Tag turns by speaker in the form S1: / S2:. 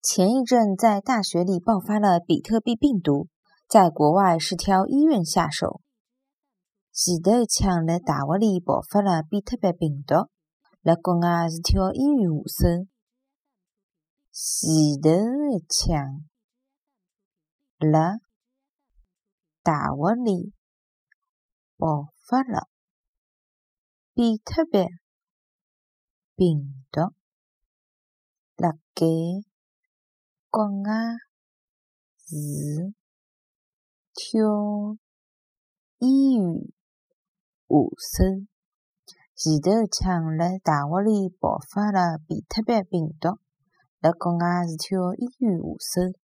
S1: 前一阵在大学里爆发了比特币病毒，在国外是挑医院下手。前头一枪辣大学里爆发了比特币病毒，辣国外是挑医院下手。前头一枪辣大学里爆发了比特币病毒，辣盖。国外是挑医院下手。前头抢辣大学里爆发了比特币病毒，辣国外是挑医院下手。